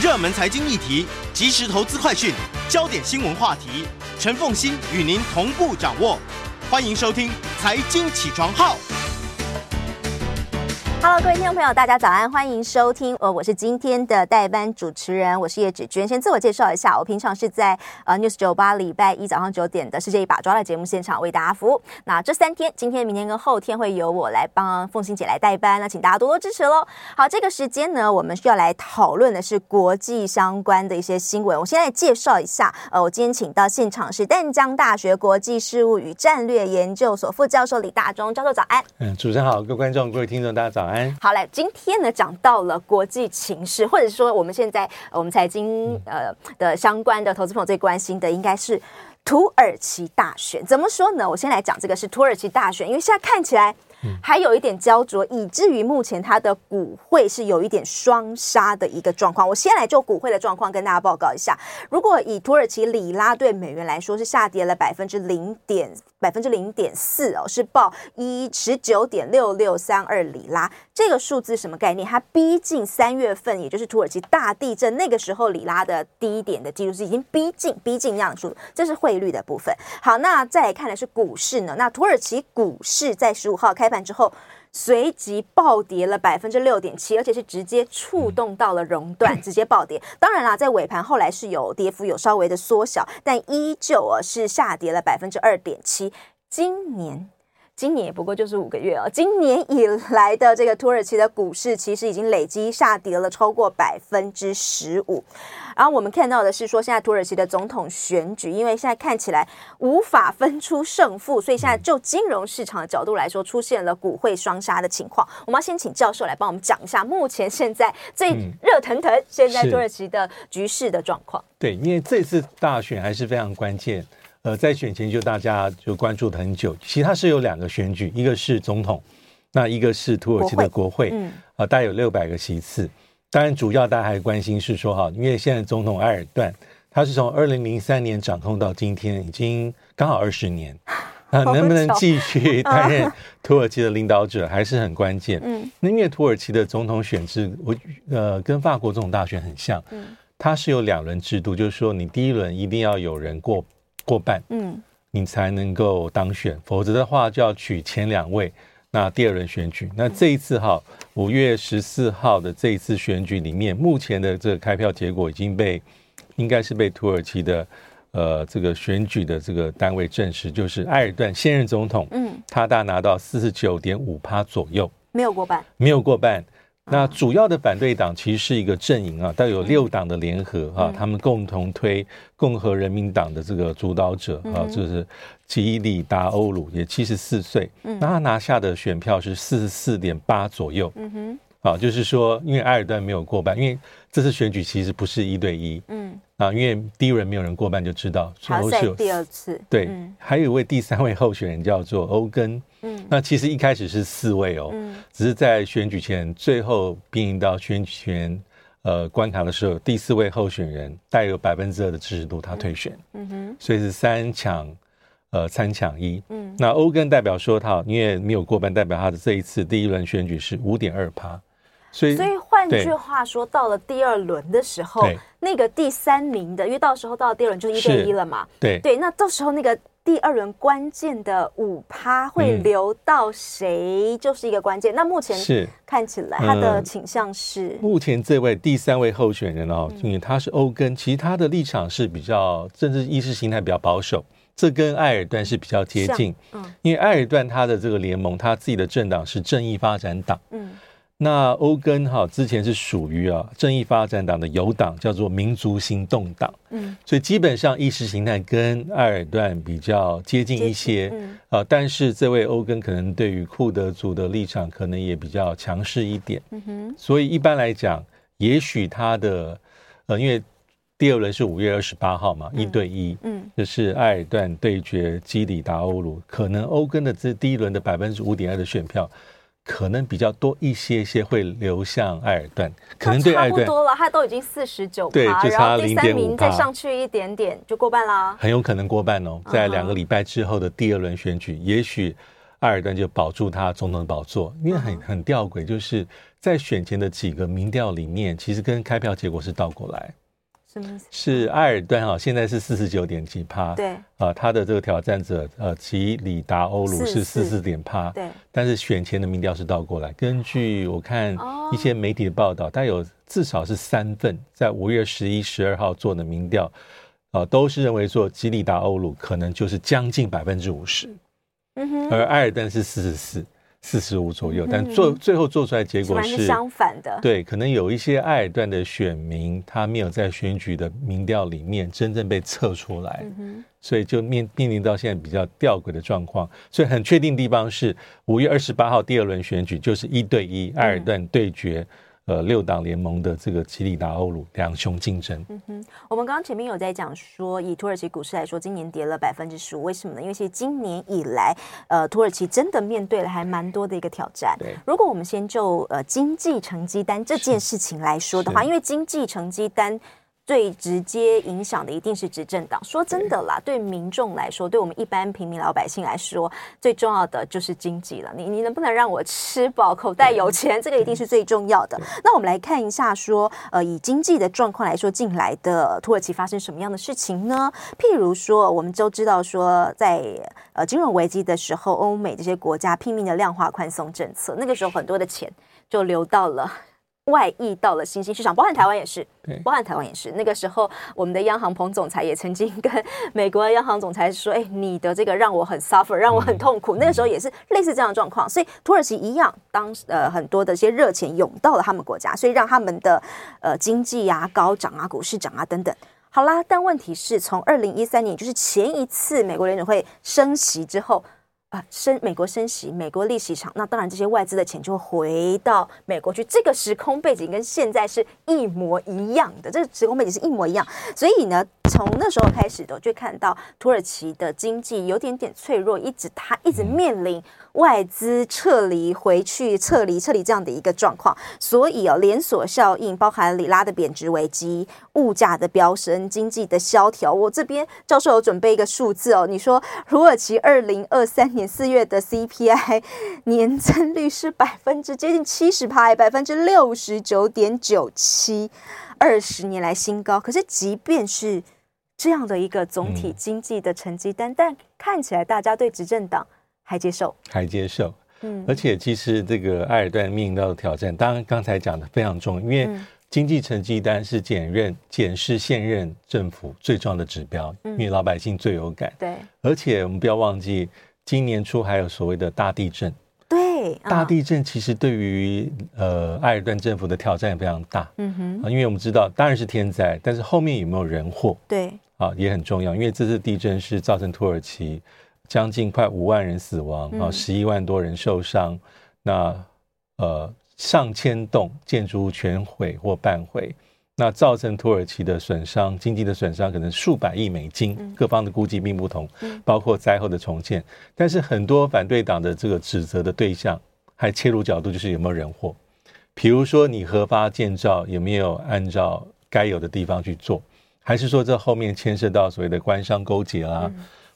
热门财经议题、即时投资快讯、焦点新闻话题，陈凤欣与您同步掌握。欢迎收听《财经起床号》。Hello，各位听众朋友，大家早安，欢迎收听。呃，我是今天的代班主持人，我是叶芷娟。先自我介绍一下，我平常是在呃 News 九八礼拜一早上九点的世界一把抓的节目现场为大家服务。那这三天，今天、明天跟后天会由我来帮凤馨姐来代班，那请大家多多支持喽。好，这个时间呢，我们需要来讨论的是国际相关的一些新闻。我现在介绍一下，呃，我今天请到现场是淡江大学国际事务与战略研究所副教授李大中教授，早安。嗯，主持人好，各位观众、各位听众，大家早。好嘞，今天呢讲到了国际情势，或者说我们现在我们财经呃的相关的投资朋友最关心的，应该是土耳其大选。怎么说呢？我先来讲这个是土耳其大选，因为现在看起来。还有一点焦灼，以至于目前它的股汇是有一点双杀的一个状况。我先来就股汇的状况跟大家报告一下。如果以土耳其里拉对美元来说，是下跌了百分之零点百分之零点四哦，是报一十九点六六三二里拉。这个数字什么概念？它逼近三月份，也就是土耳其大地震那个时候里拉的低点的记录是已经逼近逼近样数。这是汇率的部分。好，那再来看的是股市呢？那土耳其股市在十五号开盘之后，随即暴跌了百分之六点七，而且是直接触动到了熔断，直接暴跌。当然啦，在尾盘后来是有跌幅有稍微的缩小，但依旧啊是下跌了百分之二点七。今年。今年也不过就是五个月哦。今年以来的这个土耳其的股市，其实已经累积下跌了超过百分之十五。然后我们看到的是说，现在土耳其的总统选举，因为现在看起来无法分出胜负，所以现在就金融市场的角度来说，出现了股汇双杀的情况。我们要先请教授来帮我们讲一下，目前现在 最热腾腾现在土耳其的局势的状况。对，因为这次大选还是非常关键。呃，在选前就大家就关注了很久，其实它是有两个选举，一个是总统，那一个是土耳其的国会，嗯，啊，大概有六百个席次。当然，主要大家还关心是说哈，因为现在总统埃尔段他是从二零零三年掌控到今天，已经刚好二十年，啊，能不能继续 担任土耳其的领导者还是很关键。嗯，那因为土耳其的总统选制，我呃跟法国总统大选很像，嗯，它是有两轮制度，就是说你第一轮一定要有人过。过半，嗯，你才能够当选，否则的话就要取前两位。那第二轮选举，那这一次哈，五月十四号的这一次选举里面，目前的这个开票结果已经被，应该是被土耳其的呃这个选举的这个单位证实，就是埃尔段现任总统，嗯，他大拿到四十九点五趴左右，没有过半，没有过半。那主要的反对党其实是一个阵营啊，大概有六党的联合、啊，他们共同推共和人民党的这个主导者啊，就是吉里达欧鲁，也七十四岁，那他拿下的选票是四十四点八左右。嗯哼，啊，就是说，因为埃尔段没有过半，因为这次选举其实不是一对一。嗯，啊，因为第一轮没有人过半，就知道。还有第二次。对，还有一位第三位候选人叫做欧根。嗯，那其实一开始是四位哦，嗯，只是在选举前最后兵营到选举前呃关卡的时候，第四位候选人带有百分之二的支持度，他退选，嗯哼，所以是三抢呃三抢一，嗯，那欧根代表说他因为没有过半，代表他的这一次第一轮选举是五点二趴，所以所以换句话说，到了第二轮的时候，那个第三名的，因为到时候到了第二轮就一对一了嘛，对。对，那到时候那个。第二轮关键的五趴会留到谁，就是一个关键。嗯、那目前是。看起来他的倾向是、呃、目前这位第三位候选人哦，因为他是欧根，其实他的立场是比较政治意识形态比较保守，这跟埃尔段是比较接近。嗯，因为埃尔段他的这个联盟，他自己的政党是正义发展党。嗯。那欧根哈之前是属于啊正义发展党的友党，叫做民族行动党，嗯，所以基本上意识形态跟埃尔段比较接近一些，嗯。啊，但是这位欧根可能对于库德族的立场可能也比较强势一点，嗯哼，所以一般来讲，也许他的呃，因为第二轮是五月二十八号嘛，一对一，嗯，就是埃尔段对决基里达欧鲁，可能欧根的这第一轮的百分之五点二的选票。可能比较多一些些会流向埃尔段，可能对埃尔段差不多了，他都已经四十九趴，对，就差零点名再上去一点点就过半啦，很有可能过半哦。在两个礼拜之后的第二轮选举，也许埃尔段就保住他总统的宝座。因为很很吊诡，就是在选前的几个民调里面，其实跟开票结果是倒过来。什么意思？是埃尔段哈，现在是四十九点几趴，对。啊，他的这个挑战者呃吉里达欧鲁是四十点趴，对。但是选前的民调是倒过来，根据我看一些媒体的报道，它有至少是三份在五月十一、十二号做的民调，啊，都是认为说吉里达欧鲁可能就是将近百分之五十，嗯哼，而埃尔段是四十四。四十五左右，但做最后做出来结果是，相反的。对，可能有一些埃尔段的选民，他没有在选举的民调里面真正被测出来，嗯、所以就面面临到现在比较吊诡的状况。所以很确定地方是，五月二十八号第二轮选举就是一对一，埃尔段对决。呃，六党联盟的这个吉里达欧鲁两雄竞争。嗯哼，我们刚刚前面有在讲说，以土耳其股市来说，今年跌了百分之十五，为什么呢？因为其实今年以来，呃，土耳其真的面对了还蛮多的一个挑战。对，如果我们先就呃经济成绩单这件事情来说的话，因为经济成绩单。最直接影响的一定是执政党。说真的啦，对民众来说，对我们一般平民老百姓来说，最重要的就是经济了。你你能不能让我吃饱，口袋有钱，这个一定是最重要的。那我们来看一下，说呃，以经济的状况来说，近来的土耳其发生什么样的事情呢？譬如说，我们都知道说，在呃金融危机的时候，欧美这些国家拼命的量化宽松政策，那个时候很多的钱就流到了。外溢到了新兴市场，包含台湾也是，包含台湾也是。那个时候，我们的央行彭总裁也曾经跟美国的央行总裁说：“哎，你的这个让我很 suffer，让我很痛苦。”那个时候也是类似这样的状况。所以土耳其一样，当呃很多的一些热钱涌到了他们国家，所以让他们的呃经济啊高涨啊，股市涨啊等等。好啦，但问题是从二零一三年，就是前一次美国联准会升息之后。啊，升美国升息，美国利息场，那当然这些外资的钱就会回到美国去。这个时空背景跟现在是一模一样的，这个时空背景是一模一样。所以呢，从那时候开始的，就看到土耳其的经济有点点脆弱，一直它一直面临外资撤离回去、撤离撤离这样的一个状况。所以哦，连锁效应包含里拉的贬值危机、物价的飙升、经济的萧条。我这边教授有准备一个数字哦，你说土耳其二零二三年。四月的 CPI 年增率是百分之接近七十趴，百分之六十九点九七，二十年来新高。可是，即便是这样的一个总体经济的成绩单，嗯、但看起来大家对执政党还接受，还接受。嗯，而且其实这个埃尔段面临到的挑战，当然刚才讲的非常重要，因为经济成绩单是检认检视现任政府最重要的指标，因为老百姓最有感。对，而且我们不要忘记。今年初还有所谓的大地震，对，大地震其实对于呃埃尔段政府的挑战也非常大，嗯哼，啊，因为我们知道当然是天灾，但是后面有没有人祸，对，啊也很重要，因为这次地震是造成土耳其将近快五万人死亡啊，十一万多人受伤，那呃上千栋建筑物全毁或半毁。那造成土耳其的损伤，经济的损伤可能数百亿美金，各方的估计并不同，包括灾后的重建。但是很多反对党的这个指责的对象，还切入角度就是有没有人祸，比如说你核发建造有没有按照该有的地方去做，还是说这后面牵涉到所谓的官商勾结啦，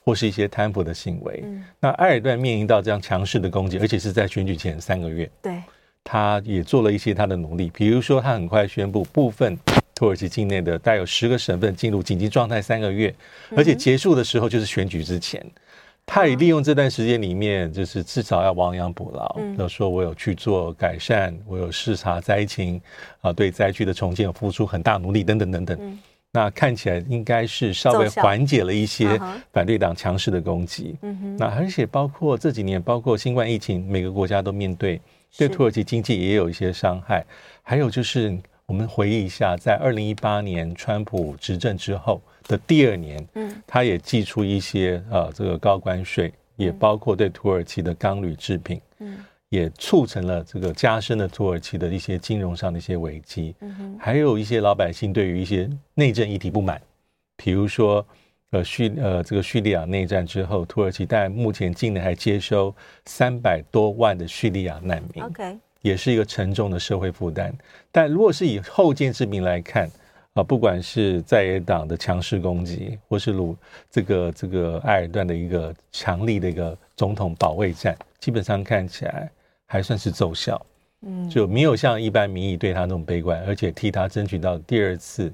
或是一些贪腐的行为。嗯那埃尔段面临到这样强势的攻击，而且是在选举前三个月，对。他也做了一些他的努力，比如说他很快宣布部分土耳其境内的带有十个省份进入紧急状态三个月，而且结束的时候就是选举之前，他也利用这段时间里面，就是至少要亡羊补牢，要说我有去做改善，我有视察灾情啊，对灾区的重建有付出很大努力等等等等。那看起来应该是稍微缓解了一些反对党强势的攻击。那而且包括这几年，包括新冠疫情，每个国家都面对。对土耳其经济也有一些伤害，还有就是我们回忆一下，在二零一八年川普执政之后的第二年，嗯，他也寄出一些呃这个高关税，也包括对土耳其的钢铝制品，嗯，也促成了这个加深了土耳其的一些金融上的一些危机，嗯哼，还有一些老百姓对于一些内政议题不满，比如说。呃，叙呃，这个叙利亚内战之后，土耳其但目前境内还接收三百多万的叙利亚难民，OK，也是一个沉重的社会负担。但如果是以后见之明来看，啊，不管是在野党的强势攻击，或是鲁这个这个埃尔段的一个强力的一个总统保卫战，基本上看起来还算是奏效，嗯，就没有像一般民意对他那种悲观，而且替他争取到第二次，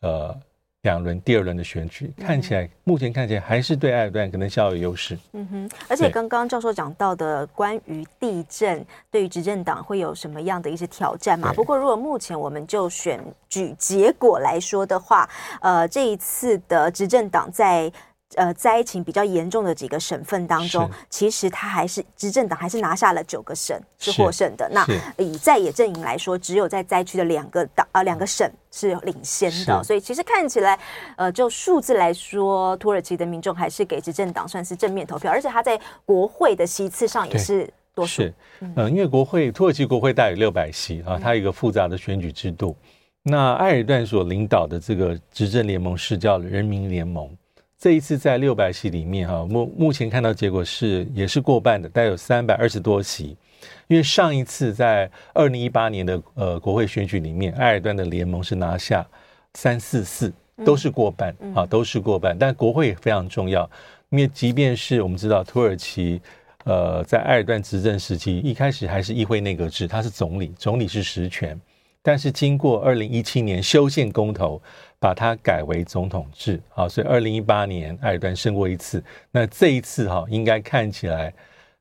呃。两轮第二轮的选举看起来，目前看起来还是对埃尔段可能较有优势。嗯哼，而且刚刚教授讲到的关于地震对于执政党会有什么样的一些挑战嘛？不过如果目前我们就选举结果来说的话，呃，这一次的执政党在。呃，灾情比较严重的几个省份当中，其实他还是执政党还是拿下了九个省是获胜的。那以在野阵营来说，只有在灾区的两个党啊两个省是领先的。所以其实看起来，呃，就数字来说，土耳其的民众还是给执政党算是正面投票，而且他在国会的席次上也是多数。是，呃，因为国会土耳其国会大概有六百席啊，它有一个复杂的选举制度。那埃尔段所领导的这个执政联盟是叫人民联盟。这一次在六百席里面，哈，目目前看到结果是也是过半的，大概有三百二十多席。因为上一次在二零一八年的呃国会选举里面，埃尔段的联盟是拿下三四四，都是过半啊，都是过半。但国会也非常重要，因为即便是我们知道土耳其，呃，在埃尔段执政时期，一开始还是议会内阁制，他是总理，总理是实权。但是经过二零一七年修宪公投，把它改为总统制，好，所以二零一八年艾尔段胜过一次，那这一次哈，应该看起来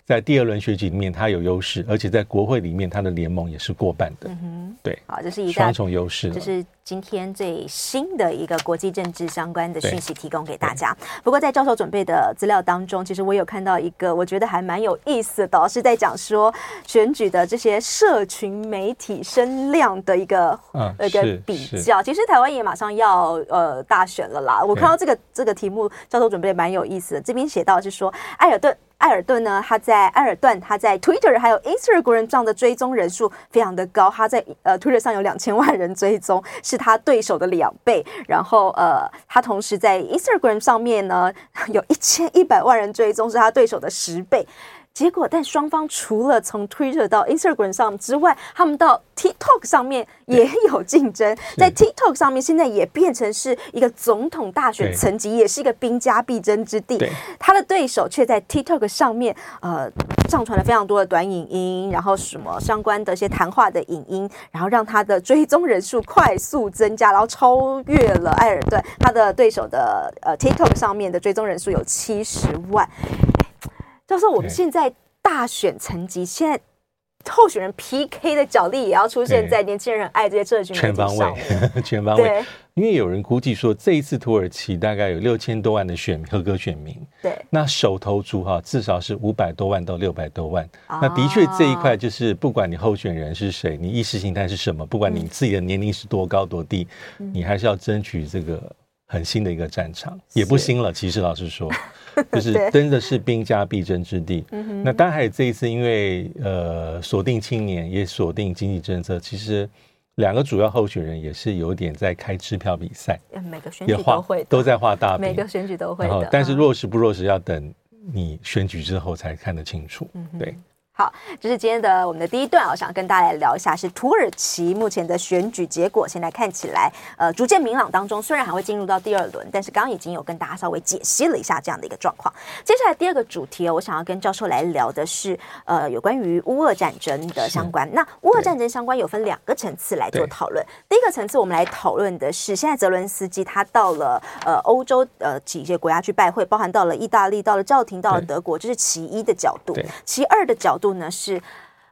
在第二轮选举里面他有优势，而且在国会里面他的联盟也是过半的，嗯哼，对，好，这是一双重优势，这是。今天最新的一个国际政治相关的讯息提供给大家。不过在教授准备的资料当中，其实我有看到一个我觉得还蛮有意思的，是在讲说选举的这些社群媒体声量的一个、嗯、一个比较。其实台湾也马上要呃大选了啦。我看到这个这个题目，教授准备蛮有意思的。这边写到是说，艾尔顿埃尔顿呢，他在埃尔顿他在 Twitter 还有 Instagram 上的追踪人数非常的高，他在呃 Twitter 上有两千万人追踪。是他对手的两倍，然后呃，他同时在 Instagram 上面呢，有一千一百万人追踪，是他对手的十倍。结果，但双方除了从 Twitter 到 Instagram 上之外，他们到 TikTok 上面也有竞争。在 TikTok 上面，现在也变成是一个总统大选层级，也是一个兵家必争之地。他的对手却在 TikTok 上面，呃，上传了非常多的短影音，然后什么相关的一些谈话的影音，然后让他的追踪人数快速增加，然后超越了艾尔顿。他的对手的呃 TikTok 上面的追踪人数有七十万。就是我们现在大选层级，现在候选人 PK 的角力也要出现在年轻人爱这些社群全方位，全方位。因为有人估计说，这一次土耳其大概有六千多万的选合格选民，对，那手头族哈至少是五百多万到六百多万。那的确这一块就是不管你候选人是谁，你意识形态是什么，不管你自己的年龄是多高多低，你还是要争取这个很新的一个战场，也不新了。其实老实说。就是真的是兵家必争之地。那当然还有这一次，因为呃锁定青年，也锁定经济政策。其实两个主要候选人也是有点在开支票比赛。每个选举都会都在画大饼，每个选举都会的。但是落实不落实，要等你选举之后才看得清楚。对。好，这是今天的我们的第一段，我想跟大家来聊一下，是土耳其目前的选举结果。现在看起来，呃，逐渐明朗当中，虽然还会进入到第二轮，但是刚刚已经有跟大家稍微解析了一下这样的一个状况。接下来第二个主题哦，我想要跟教授来聊的是，呃，有关于乌俄战争的相关。那乌俄战争相关有分两个层次来做讨论。第一个层次，我们来讨论的是，现在泽伦斯基他到了呃欧洲呃几些国家去拜会，包含到了意大利、到了教廷、到了德国，这是其一的角度。其二的角度。度呢是，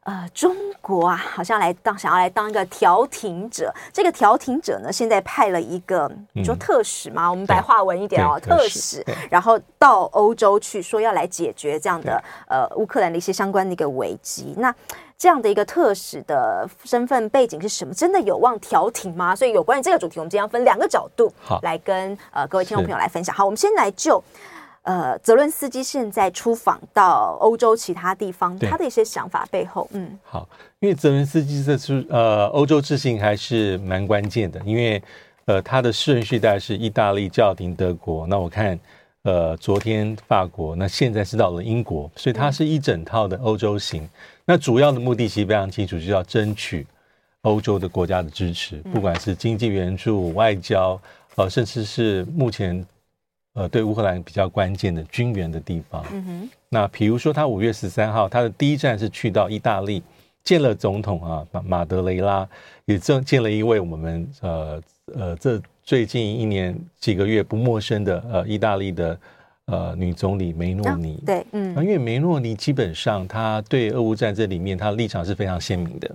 呃，中国啊，好像来当想要来当一个调停者。这个调停者呢，现在派了一个，你说特使吗？嗯、我们白话文一点哦，特使，然后到欧洲去说要来解决这样的呃乌克兰的一些相关的一个危机。那这样的一个特使的身份背景是什么？真的有望调停吗？所以有关于这个主题，我们今天要分两个角度来跟呃各位听众朋友来分享。好，我们先来就。呃，泽伦斯基现在出访到欧洲其他地方，他的一些想法背后，嗯，好，因为泽伦斯基这次呃欧洲之行还是蛮关键的，因为呃他的顺序大概是意大利、教廷、德国，那我看呃昨天法国，那现在是到了英国，所以他是一整套的欧洲行。嗯、那主要的目的其实非常清楚，就是要争取欧洲的国家的支持，不管是经济援助、外交，呃，甚至是目前。呃对乌克兰比较关键的军援的地方。嗯哼。那比如说，他五月十三号，他的第一站是去到意大利，见了总统啊马马德雷拉，也正见了一位我们呃呃这最近一年几个月不陌生的呃意大利的。呃，女总理梅诺尼、啊、对，嗯，因为梅诺尼基本上她对俄乌战争里面她的立场是非常鲜明的，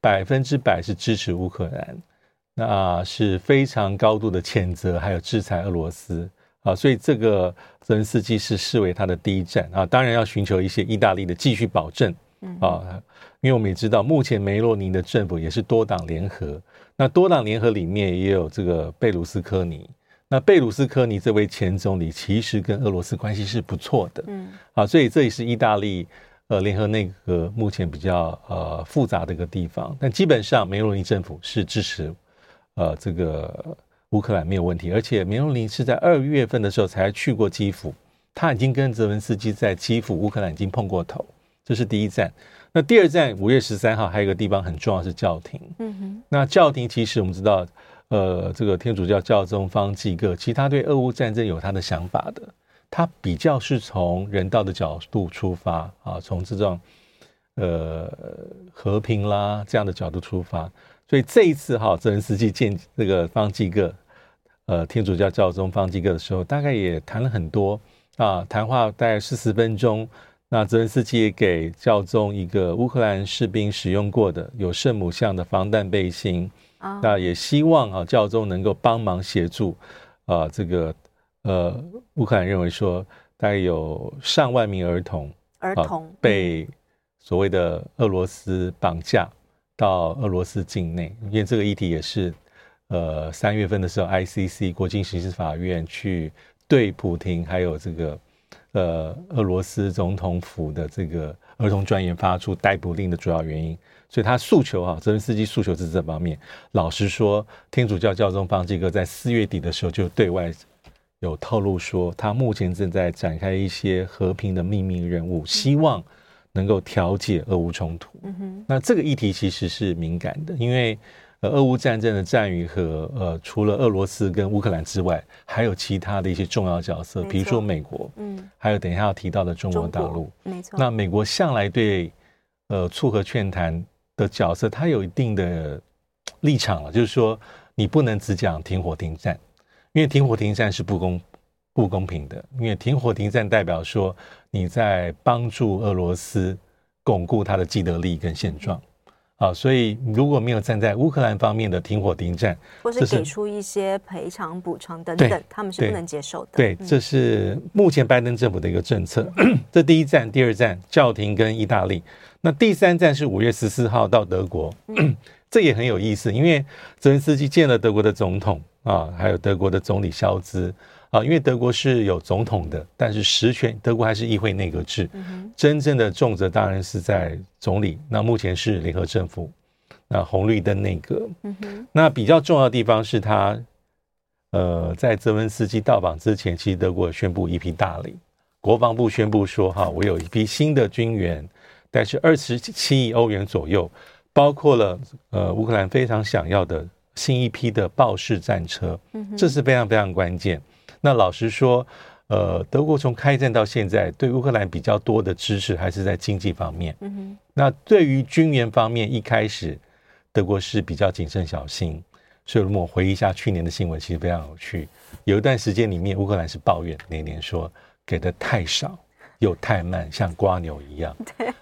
百分之百是支持乌克兰，那是非常高度的谴责还有制裁俄罗斯啊，所以这个泽连斯基是视为他的第一站啊，当然要寻求一些意大利的继续保证啊，因为我们也知道目前梅洛尼的政府也是多党联合，那多党联合里面也有这个贝鲁斯科尼。那贝鲁斯科尼这位前总理其实跟俄罗斯关系是不错的，嗯，啊，所以这也是意大利呃联合内阁目前比较呃复杂的一个地方。但基本上梅洛尼政府是支持呃这个乌克兰没有问题，而且梅洛林是在二月份的时候才去过基辅，他已经跟泽文斯基在基辅乌克兰已经碰过头，这是第一站。那第二站五月十三号还有一个地方很重要是教廷，嗯哼，那教廷其实我们知道。呃，这个天主教教宗方济各，其实他对俄乌战争有他的想法的，他比较是从人道的角度出发啊，从这种呃和平啦这样的角度出发，所以这一次哈，泽连斯基见这个方济各，呃，天主教教宗方济各的时候，大概也谈了很多啊，谈话大概四十分钟，那泽连斯基也给教宗一个乌克兰士兵使用过的有圣母像的防弹背心。那也希望啊，教宗能够帮忙协助啊，这个呃，乌克兰认为说，大概有上万名儿童儿童被所谓的俄罗斯绑架到俄罗斯境内，因为这个议题也是呃三月份的时候，ICC 国际刑事法院去对普廷还有这个呃俄罗斯总统府的这个儿童专员发出逮捕令的主要原因。所以他诉求啊，泽连斯基诉求是这方面。老实说，天主教教宗方济各在四月底的时候就对外有透露说，他目前正在展开一些和平的秘密任务，希望能够调解俄乌冲突。嗯哼。那这个议题其实是敏感的，因为呃，俄乌战争的战役和，呃，除了俄罗斯跟乌克兰之外，还有其他的一些重要角色，比如说美国，嗯，还有等一下要提到的中国大陆。没错。那美国向来对呃促和劝谈。的角色，它有一定的立场了，就是说，你不能只讲停火停战，因为停火停战是不公不公平的，因为停火停战代表说你在帮助俄罗斯巩固他的既得利益跟现状啊，所以如果没有站在乌克兰方面的停火停战，或是给出一些赔偿补偿等等，他们是不能接受的。对，这是目前拜登政府的一个政策。这第一站、第二站，叫停跟意大利。那第三站是五月十四号到德国，这也很有意思，因为泽连斯基见了德国的总统啊，还有德国的总理肖兹啊，因为德国是有总统的，但是实权德国还是议会内阁制，真正的重责当然是在总理。那目前是联合政府，那红绿灯内阁。嗯那比较重要的地方是他，呃，在泽文斯基到访之前，其实德国宣布一批大礼，国防部宣布说哈，我有一批新的军援。但是二十七亿欧元左右，包括了呃乌克兰非常想要的新一批的豹式战车，这是非常非常关键。那老实说，呃，德国从开战到现在，对乌克兰比较多的支持还是在经济方面。那对于军援方面，一开始德国是比较谨慎小心。所以，我们回忆一下去年的新闻，其实非常有趣。有一段时间里面，乌克兰是抱怨那年说给的太少又太慢，像瓜牛一样。对。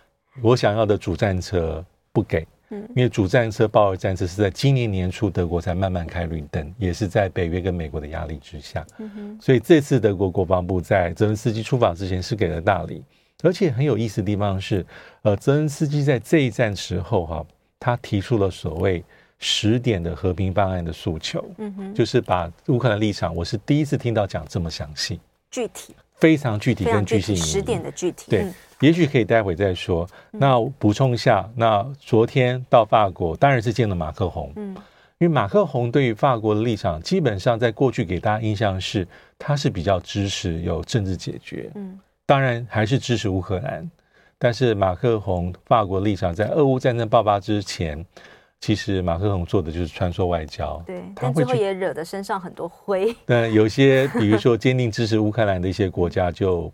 我想要的主战车不给，因为主战车豹二战车是在今年年初德国才慢慢开绿灯，也是在北约跟美国的压力之下。嗯所以这次德国国防部在泽连斯基出访之前是给了大礼，而且很有意思的地方是，呃，泽连斯基在这一战时候哈，他提出了所谓十点的和平方案的诉求，嗯哼就是把乌克兰立场，我是第一次听到讲这么详细、具体。非常具体跟具体，十点的具体，对，也许可以待会再说。那补充一下，那昨天到法国，当然是见了马克宏，嗯，因为马克宏对于法国的立场，基本上在过去给大家印象是，他是比较支持有政治解决，嗯，当然还是支持乌克兰，但是马克宏法国立场在俄乌战争爆发之前，其实马克宏做的就是穿梭外交，对，但最后也惹得身上很多灰。但有些，比如说坚定支持乌克兰的一些国家，就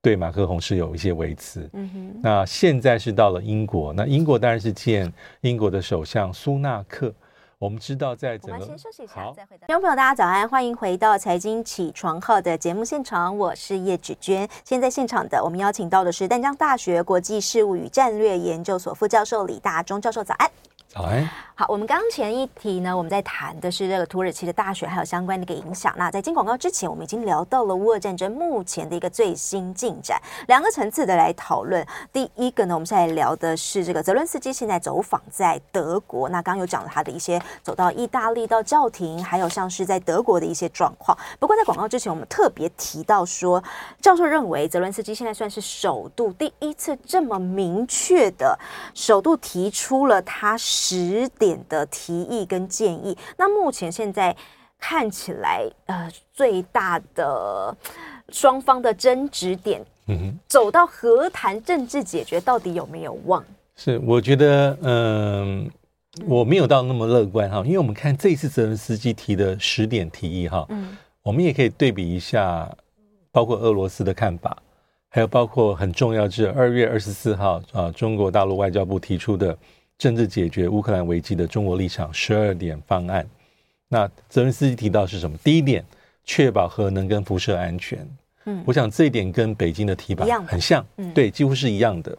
对马克宏是有一些维持。嗯哼。那现在是到了英国，那英国当然是见英国的首相苏纳克。我们知道，在整个我们先休息一下，再回到听众朋友，大家早安，欢迎回到财经起床号的节目现场，我是叶芷娟。现在现场的我们邀请到的是淡江大学国际事务与战略研究所副教授李大中教授，早安。好，哎，好，我们刚前一题呢，我们在谈的是这个土耳其的大选还有相关的一个影响。那在进广告之前，我们已经聊到了乌俄战争目前的一个最新进展，两个层次的来讨论。第一个呢，我们现在聊的是这个泽伦斯基现在走访在德国。那刚刚有讲了他的一些走到意大利到教廷，还有像是在德国的一些状况。不过在广告之前，我们特别提到说，教授认为泽伦斯基现在算是首度第一次这么明确的，首度提出了他。十点的提议跟建议，那目前现在看起来，呃，最大的双方的争执点，嗯哼，走到和谈政治解决，到底有没有望？是，我觉得，嗯、呃，我没有到那么乐观哈，因为我们看这一次泽连斯基提的十点提议哈，嗯，我们也可以对比一下，包括俄罗斯的看法，还有包括很重要是二月二十四号啊，中国大陆外交部提出的。政治解决乌克兰危机的中国立场十二点方案，那泽连斯基提到是什么？第一点，确保核能跟辐射安全。嗯，我想这一点跟北京的提法很像，嗯，对，几乎是一样的。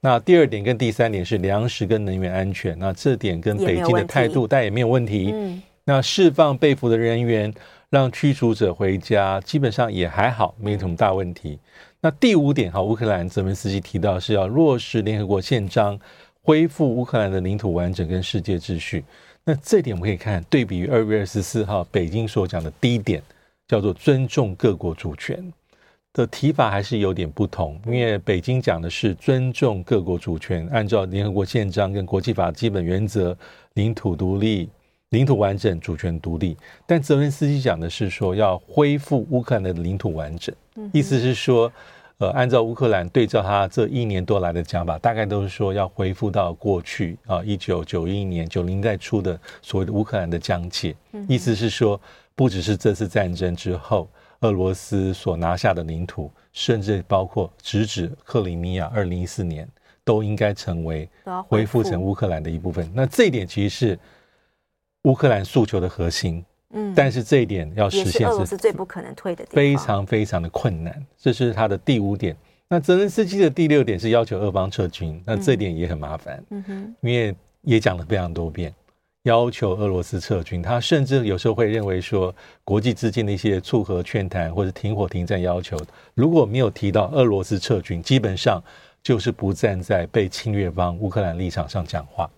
那第二点跟第三点是粮食跟能源安全，那这点跟北京的态度但也没有问题。嗯，那释放被俘的人员，让驱逐者回家，基本上也还好，没有什么大问题。那第五点哈，乌克兰泽连斯基提到是要落实联合国宪章。恢复乌克兰的领土完整跟世界秩序，那这点我们可以看对比于二月二十四号北京所讲的第一点，叫做尊重各国主权的提法还是有点不同。因为北京讲的是尊重各国主权，按照联合国宪章跟国际法基本原则，领土独立、领土完整、主权独立。但泽连斯基讲的是说要恢复乌克兰的领土完整，意思是说。呃，按照乌克兰对照他这一年多来的讲法，大概都是说要恢复到过去啊，一九九一年九零代初的所谓的乌克兰的疆界。意思是说，不只是这次战争之后俄罗斯所拿下的领土，甚至包括直指克里米亚，二零一四年都应该成为恢复成乌克兰的一部分。那这一点其实是乌克兰诉求的核心。嗯，但是这一点要实现是，俄罗斯最不可能退的，非常非常的困难。这是他的第五点。那泽伦斯基的第六点是要求俄方撤军，那这点也很麻烦。嗯哼，因为也讲了非常多遍，要求俄罗斯撤军。他甚至有时候会认为说，国际之间的一些促和劝谈或者停火停战要求，如果没有提到俄罗斯撤军，基本上就是不站在被侵略方乌克兰立场上讲话，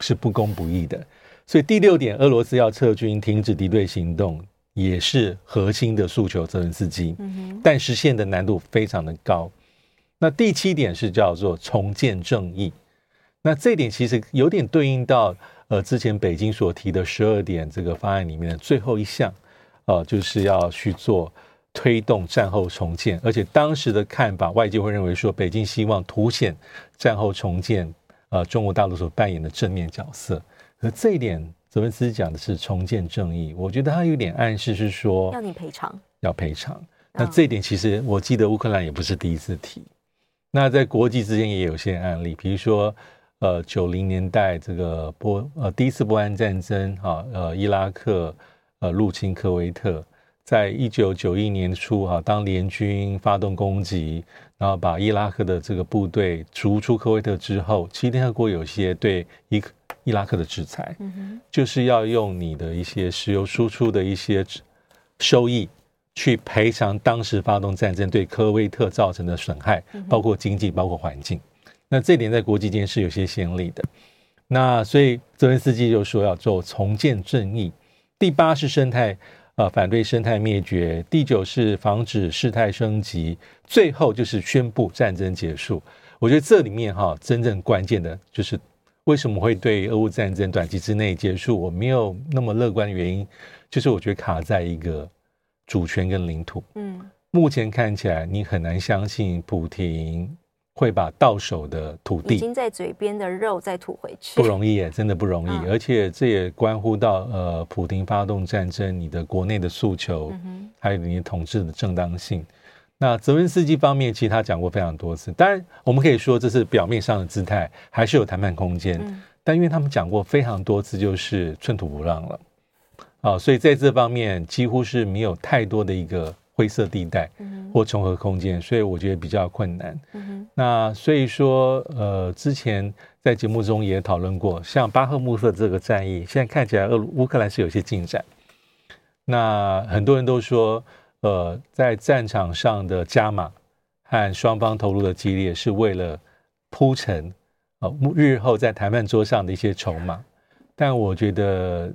是不公不义的。所以第六点，俄罗斯要撤军、停止敌对行动，也是核心的诉求。泽连斯基，但实现的难度非常的高。那第七点是叫做重建正义。那这点其实有点对应到呃之前北京所提的十二点这个方案里面的最后一项，呃，就是要去做推动战后重建。而且当时的看法，外界会认为说，北京希望凸显战后重建呃中国大陆所扮演的正面角色。可这一点，泽文斯基讲的是重建正义，我觉得他有点暗示是说要你赔偿，要赔偿。那这一点其实我记得乌克兰也不是第一次提，那在国际之间也有些案例，比如说呃九零年代这个波呃第一次波安战争哈呃伊拉克呃入侵科威特，在一九九一年初哈当联军发动攻击，然后把伊拉克的这个部队逐出科威特之后，其实联合国有些对伊伊拉克的制裁，就是要用你的一些石油输出的一些收益，去赔偿当时发动战争对科威特造成的损害，包括经济，包括环境。那这点在国际间是有些先例的。那所以泽连斯基就说要做重建正义。第八是生态，呃，反对生态灭绝。第九是防止事态升级。最后就是宣布战争结束。我觉得这里面哈，真正关键的就是。为什么会对俄乌战争短期之内结束？我没有那么乐观的原因，就是我觉得卡在一个主权跟领土。嗯，目前看起来你很难相信普廷会把到手的土地已经在嘴边的肉再吐回去，不容易耶，真的不容易。嗯、而且这也关乎到呃，普廷发动战争，你的国内的诉求，嗯、还有你统治的正当性。那泽文斯基方面，其实他讲过非常多次。当然，我们可以说这是表面上的姿态，还是有谈判空间。嗯、但因为他们讲过非常多次，就是寸土不让了啊，所以在这方面几乎是没有太多的一个灰色地带或重合空间，所以我觉得比较困难。那所以说，呃，之前在节目中也讨论过，像巴赫穆特这个战役，现在看起来俄乌克兰是有些进展。那很多人都说。呃，在战场上的加码和双方投入的激烈，是为了铺陈呃日后在谈判桌上的一些筹码，但我觉得。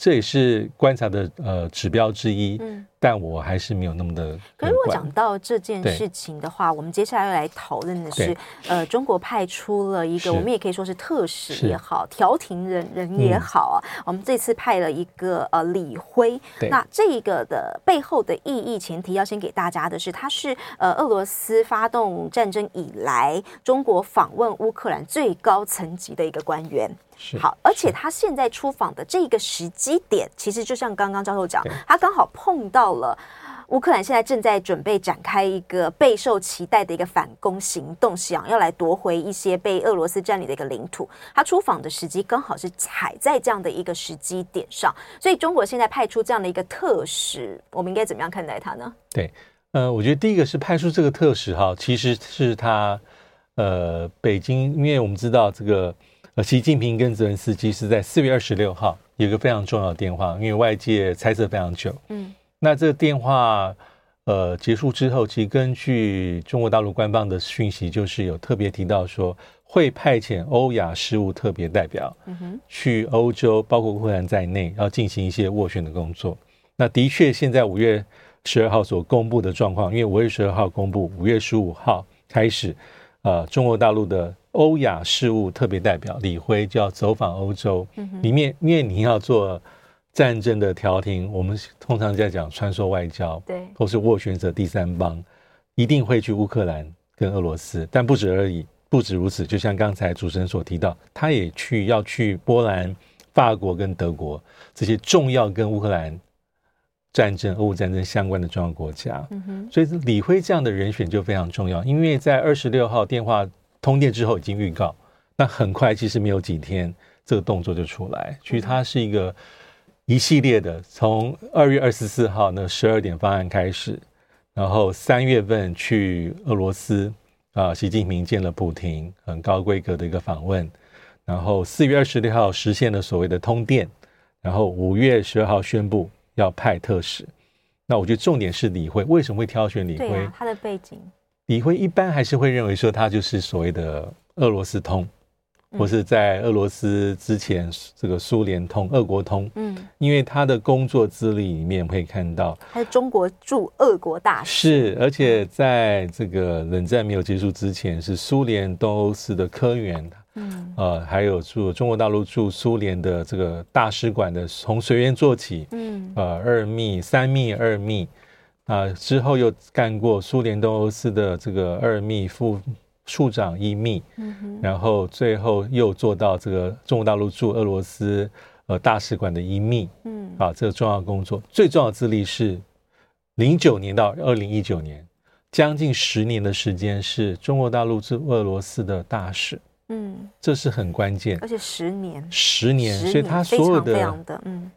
这也是观察的呃指标之一，嗯，但我还是没有那么的。可是如果讲到这件事情的话，我们接下来要来讨论的是，呃，中国派出了一个，我们也可以说是特使也好，是调停人人也好啊。嗯、我们这次派了一个呃李辉，对。那这个的背后的意义前提要先给大家的是，他是呃俄罗斯发动战争以来，中国访问乌克兰最高层级的一个官员。是好，而且他现在出访的这个时机点，其实就像刚刚教授讲，他刚好碰到了乌克兰现在正在准备展开一个备受期待的一个反攻行动，想要来夺回一些被俄罗斯占领的一个领土。他出访的时机刚好是踩在这样的一个时机点上，所以中国现在派出这样的一个特使，我们应该怎么样看待他呢？对，呃，我觉得第一个是派出这个特使哈，其实是他呃北京，因为我们知道这个。呃，习近平跟泽连斯基是在四月二十六号有一个非常重要的电话，因为外界猜测非常久。嗯，那这个电话呃结束之后，其实根据中国大陆官方的讯息，就是有特别提到说会派遣欧亚事务特别代表，嗯哼，去欧洲，包括乌克兰在内，要进行一些斡旋的工作。那的确，现在五月十二号所公布的状况，因为五月十二号公布，五月十五号开始，呃，中国大陆的。欧亚事务特别代表李辉就要走访欧洲，里面因为你要做战争的调停，我们通常在讲穿梭外交，对，或是斡旋者第三方，一定会去乌克兰跟俄罗斯，但不止而已，不止如此。就像刚才主持人所提到，他也去要去波兰、法国跟德国这些重要跟乌克兰战争、俄乌战争相关的重要国家。所以李辉这样的人选就非常重要，因为在二十六号电话。通电之后已经预告，那很快其实没有几天，这个动作就出来。其实它是一个一系列的，从二月二十四号那十二点方案开始，然后三月份去俄罗斯啊，习近平见了普京，很高规格的一个访问，然后四月二十六号实现了所谓的通电，然后五月十二号宣布要派特使。那我觉得重点是李辉，为什么会挑选李辉？对啊，他的背景。李辉一般还是会认为说他就是所谓的俄罗斯通，或是在俄罗斯之前这个苏联通、俄国通。嗯，因为他的工作资历里面可以看到，他是中国驻俄国大使，是，而且在这个冷战没有结束之前，是苏联东欧司的科员。嗯，呃，还有驻中国大陆驻苏联的这个大使馆的，从随员做起。嗯，呃，二秘、三秘、二秘。啊，之后又干过苏联东欧司的这个二秘副处长一秘，嗯、哼然后最后又做到这个中国大陆驻俄罗斯呃大使馆的一秘，嗯，啊，这个重要工作最重要的资历是零九年到二零一九年，将近十年的时间是中国大陆驻俄罗斯的大使，嗯，这是很关键，而且十年，十年，所以他所有的嗯，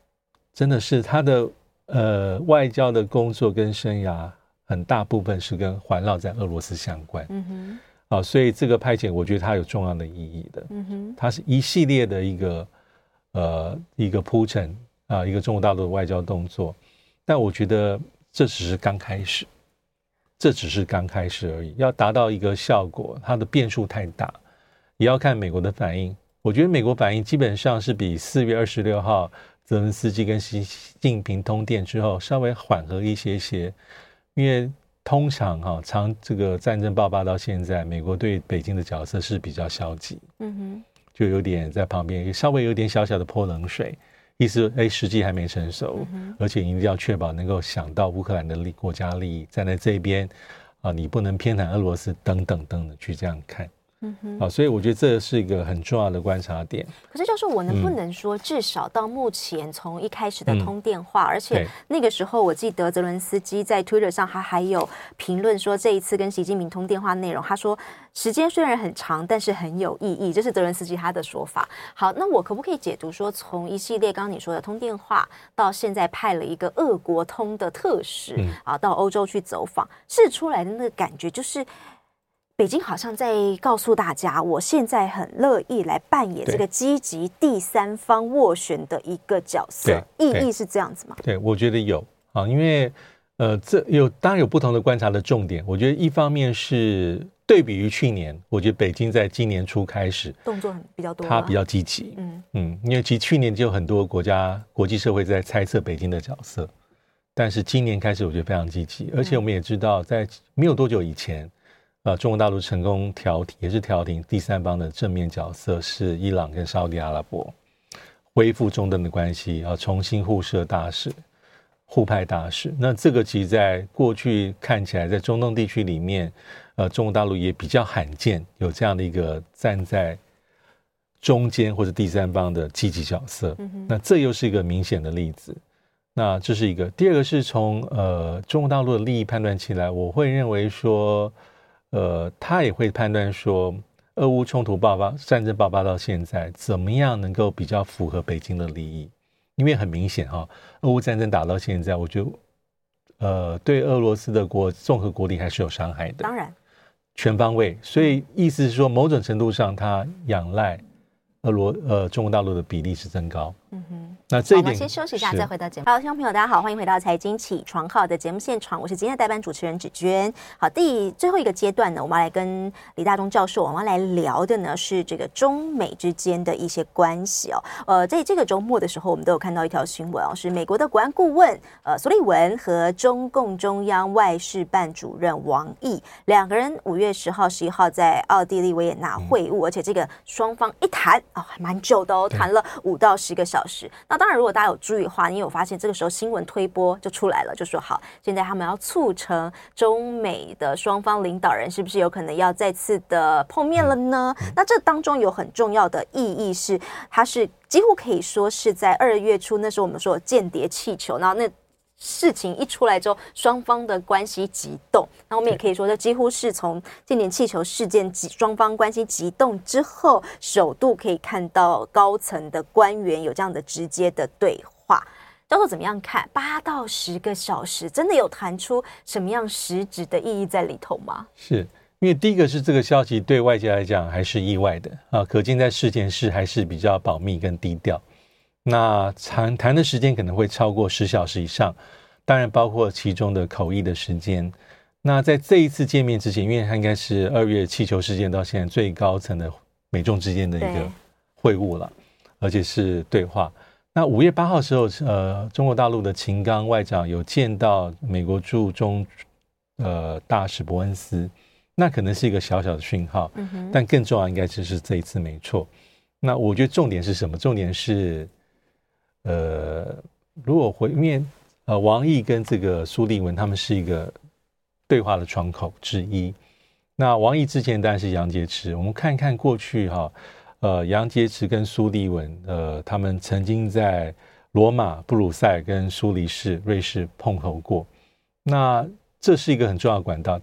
真的是他的。呃，外交的工作跟生涯很大部分是跟环绕在俄罗斯相关。嗯哼，啊，所以这个派遣，我觉得它有重要的意义的。嗯哼，它是一系列的一个呃一个铺陈啊，一个中国大陆的外交动作。但我觉得这只是刚开始，这只是刚开始而已。要达到一个效果，它的变数太大，也要看美国的反应。我觉得美国反应基本上是比四月二十六号。泽连斯基跟习近平通电之后，稍微缓和一些些，因为通常哈，长这个战争爆发到现在，美国对北京的角色是比较消极，嗯哼，就有点在旁边，稍微有点小小的泼冷水，意思哎，时机还没成熟，而且一定要确保能够想到乌克兰的利国家利益，站在这边啊，你不能偏袒俄罗斯等等等的去这样看。嗯哼，好，所以我觉得这是一个很重要的观察点。可是，教授，我能不能说，至少到目前，从一开始的通电话，嗯、而且那个时候，我记得泽伦斯基在 Twitter 上，他还有评论说，这一次跟习近平通电话内容，他说时间虽然很长，但是很有意义，这是泽伦斯基他的说法。好，那我可不可以解读说，从一系列刚刚你说的通电话，到现在派了一个俄国通的特使、嗯、啊，到欧洲去走访，试出来的那个感觉就是。北京好像在告诉大家，我现在很乐意来扮演这个积极第三方斡旋的一个角色，意义是这样子吗？对，我觉得有。啊，因为呃，这有当然有不同的观察的重点。我觉得一方面是对比于去年，我觉得北京在今年初开始动作很比较多，它比较积极，嗯。嗯，因为其实去年就有很多国家国际社会在猜测北京的角色，但是今年开始我觉得非常积极，而且我们也知道，在没有多久以前。啊，中国大陆成功调停，也是调停第三方的正面角色是伊朗跟沙乌地阿拉伯，恢复中东的关系，啊，重新互设大使，互派大使。那这个其实在过去看起来，在中东地区里面，呃，中国大陆也比较罕见有这样的一个站在中间或者第三方的积极角色。那这又是一个明显的例子。那这是一个。第二个是从呃中国大陆的利益判断起来，我会认为说。呃，他也会判断说，俄乌冲突爆发、战争爆发到现在，怎么样能够比较符合北京的利益？因为很明显哈，俄乌战争打到现在，我觉得，呃，对俄罗斯的国综合国力还是有伤害的。当然，全方位。所以意思是说，某种程度上，他仰赖俄罗呃中国大陆的比例是增高。嗯哼。那这一点，我们先休息一下，再回到节目。好，听众朋友，大家好，欢迎回到财经起床号的节目现场，我是今天的代班主持人芷娟。好，第最后一个阶段呢，我们要来跟李大中教授，我们要来聊的呢是这个中美之间的一些关系哦。呃，在这个周末的时候，我们都有看到一条新闻哦，是美国的国安顾问呃苏利文和中共中央外事办主任王毅两个人五月十号、十一号在奥地利维也纳会晤，嗯、而且这个双方一谈哦，还蛮久的哦，谈了五到十个小时。那当然，如果大家有注意的话，你有发现这个时候新闻推播就出来了，就说好，现在他们要促成中美的双方领导人是不是有可能要再次的碰面了呢？那这当中有很重要的意义是，它是几乎可以说是在二月初那时候我们说间谍气球，然后那。事情一出来之后，双方的关系急动。那我们也可以说，这几乎是从间谍气球事件急双方关系急动之后，首度可以看到高层的官员有这样的直接的对话。教授怎么样看？八到十个小时，真的有谈出什么样实质的意义在里头吗？是因为第一个是这个消息对外界来讲还是意外的啊，可见在事件是还是比较保密跟低调。那谈谈的时间可能会超过十小时以上，当然包括其中的口译的时间。那在这一次见面之前，因为它应该是二月气球事件到现在最高层的美中之间的一个会晤了，而且是对话。那五月八号时候，呃，中国大陆的秦刚外长有见到美国驻中呃大使伯恩斯，那可能是一个小小的讯号，但更重要应该就是这一次没错。那我觉得重点是什么？重点是。呃，如果回面，呃，王毅跟这个苏利文他们是一个对话的窗口之一。那王毅之前当然是杨洁篪，我们看一看过去哈，呃，杨洁篪跟苏利文，呃，他们曾经在罗马、布鲁塞尔跟苏黎世、瑞士碰头过。那这是一个很重要的管道，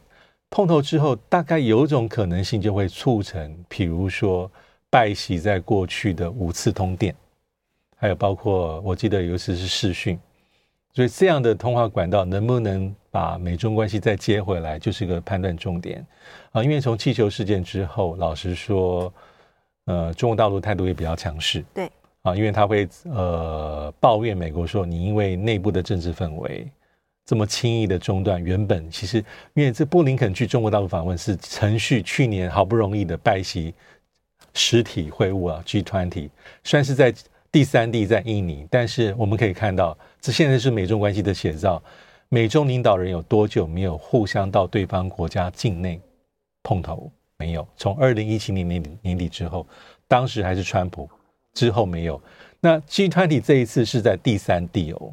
碰头之后，大概有种可能性就会促成，比如说拜习在过去的五次通电。还有包括，我记得有一次是视讯，所以这样的通话管道能不能把美中关系再接回来，就是一个判断重点啊。因为从气球事件之后，老实说，呃，中国大陆态度也比较强势，对啊，因为他会呃抱怨美国说，你因为内部的政治氛围这么轻易的中断，原本其实因为这布林肯去中国大陆访问是程序去年好不容易的拜席实体会晤啊，G20 算是在。第三地在印尼，但是我们可以看到，这现在是美中关系的写照。美中领导人有多久没有互相到对方国家境内碰头？没有，从二零一七年年底年底之后，当时还是川普，之后没有。那 G20 这一次是在第三地哦，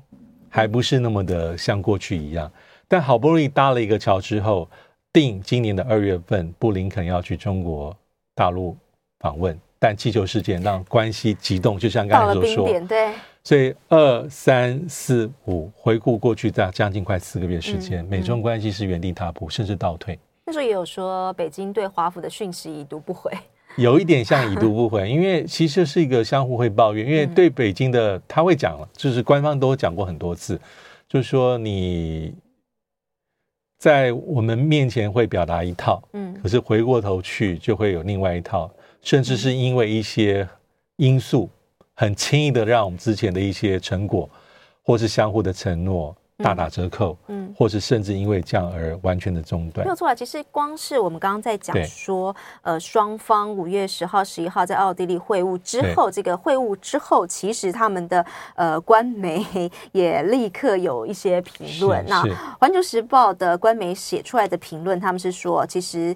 还不是那么的像过去一样。但好不容易搭了一个桥之后，定今年的二月份，布林肯要去中国大陆访问，但气球事件让关系激动，就像刚才所说，对。所以二三四五回顾过去，在将近快四个月时间，美中关系是原地踏步，甚至倒退。那时候也有说，北京对华府的讯息已读不回，有一点像已读不回，因为其实是一个相互会抱怨，因为对北京的他会讲了，就是官方都讲过很多次，就是说你在我们面前会表达一套，嗯，可是回过头去就会有另外一套，甚至是因为一些因素。很轻易的让我们之前的一些成果，或是相互的承诺大打折扣，嗯，或是甚至因为这样而完全的中断。没有错啊，其实光是我们刚刚在讲说，呃，双方五月十号、十一号在奥地利会晤之后，这个会晤之后，其实他们的呃官媒 也立刻有一些评论。那《环球时报》的官媒写出来的评论，他们是说，其实。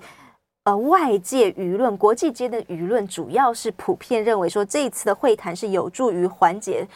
呃，外界舆论、国际间的舆论，主要是普遍认为说，这一次的会谈是有助于缓解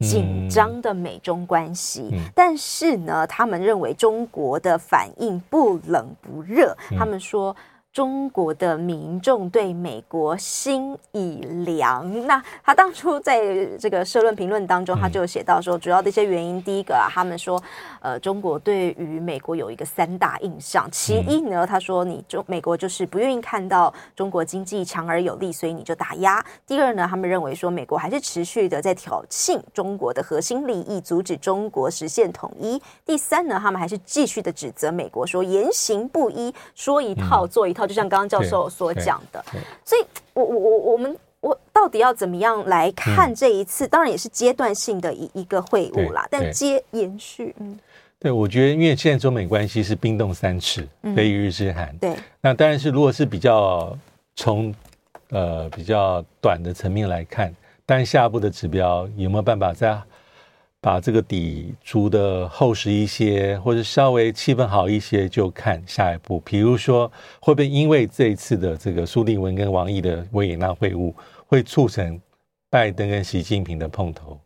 紧张的美中关系。但是呢，他们认为中国的反应不冷不热，嗯、他们说。中国的民众对美国心已凉。那他当初在这个社论评论当中，他就写到说，主要的一些原因，第一个啊，他们说，呃，中国对于美国有一个三大印象。其一呢，他说，你中美国就是不愿意看到中国经济强而有力，所以你就打压。第二呢，他们认为说，美国还是持续的在挑衅中国的核心利益，阻止中国实现统一。第三呢，他们还是继续的指责美国说言行不一，说一套做一套。就像刚刚教授所讲的，所以我我我我们我到底要怎么样来看这一次？当然也是阶段性的一一个会晤啦，但接延续，嗯，对，我觉得因为现在中美关系是冰冻三尺，非一日之寒，对，那当然是如果是比较从呃比较短的层面来看，但下一步的指标有没有办法在？把这个底筑的厚实一些，或者稍微气氛好一些，就看下一步。比如说，会不会因为这一次的这个苏利文跟王毅的维也纳会晤，会促成拜登跟习近平的碰头，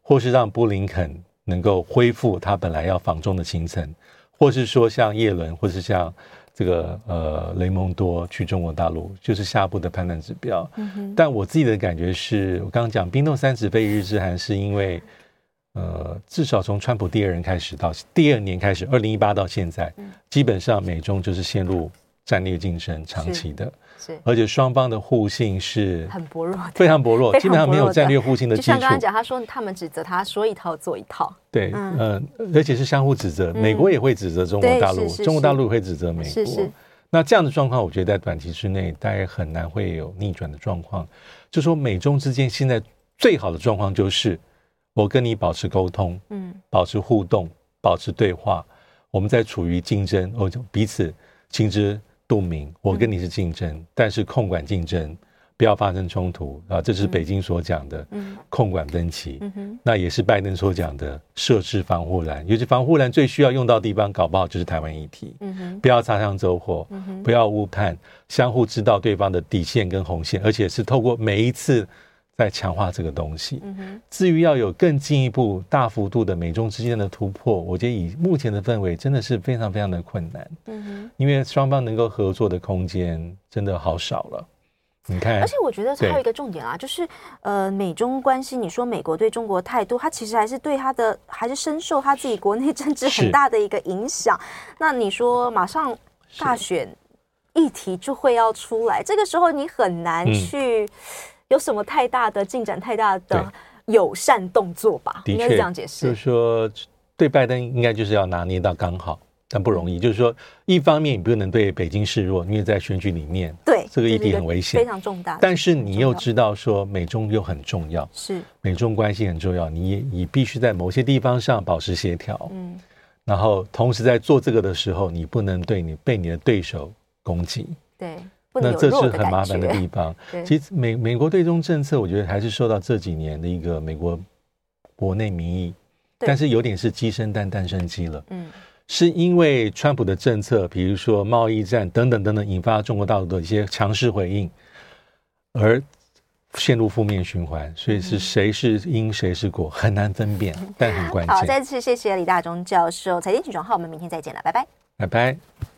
或是让布林肯能够恢复他本来要访中的行程，或是说像叶伦，或是像这个呃雷蒙多去中国大陆，就是下一步的判断指标。嗯。但我自己的感觉是，我刚刚讲冰冻三尺非一日之寒，是因为。呃，至少从川普第二人开始到第二年开始，二零一八到现在，嗯、基本上美中就是陷入战略竞争，长期的，是，是而且双方的互信是很薄弱，非常薄弱，基本上没有战略互信的基础。就像刚刚讲，他说他们指责他说一套做一套，对，嗯、呃，而且是相互指责，美国也会指责中国大陆，嗯、中国大陆也会指责美国。是是那这样的状况，我觉得在短期之内大概很难会有逆转的状况。就说美中之间现在最好的状况就是。我跟你保持沟通，嗯，保持互动，保持对话。我们在处于竞争，我就彼此心知肚明。我跟你是竞争，嗯、但是控管竞争，不要发生冲突啊！这是北京所讲的，嗯，控管分歧。嗯哼，那也是拜登所讲的设置防护栏。尤其防护栏最需要用到的地方，搞不好就是台湾议题。嗯哼，不要擦枪走火，嗯，不要误判，相互知道对方的底线跟红线，而且是透过每一次。在强化这个东西。至于要有更进一步、大幅度的美中之间的突破，我觉得以目前的氛围，真的是非常非常的困难。嗯哼，因为双方能够合作的空间真的好少了。你看，而且我觉得还有一个重点啊，就是呃，美中关系，你说美国对中国态度，它其实还是对它的，还是深受他自己国内政治很大的一个影响。那你说马上大选议题就会要出来，这个时候你很难去。有什么太大的进展、太大的友善动作吧？应该是这样解释。就是说，对拜登应该就是要拿捏到刚好，但不容易。就是说，一方面你不能对北京示弱，因为在选举里面，对这个议题很危险，非常重大。但是你又知道说，美中又很重要，是美中关系很重要，你你必须在某些地方上保持协调。嗯，然后同时在做这个的时候，你不能对你被你的对手攻击。对。那这是很麻烦的地方。其实美美国对中政策，我觉得还是受到这几年的一个美国国内民意，但是有点是鸡生蛋，蛋生鸡了。嗯，是因为川普的政策，比如说贸易战等等等等，引发中国大陆的一些强势回应，而陷入负面循环。所以是谁是因，谁是果，很难分辨，但很关键。好，再次谢谢李大中教授。财经起床号，我们明天再见了，拜拜，拜拜。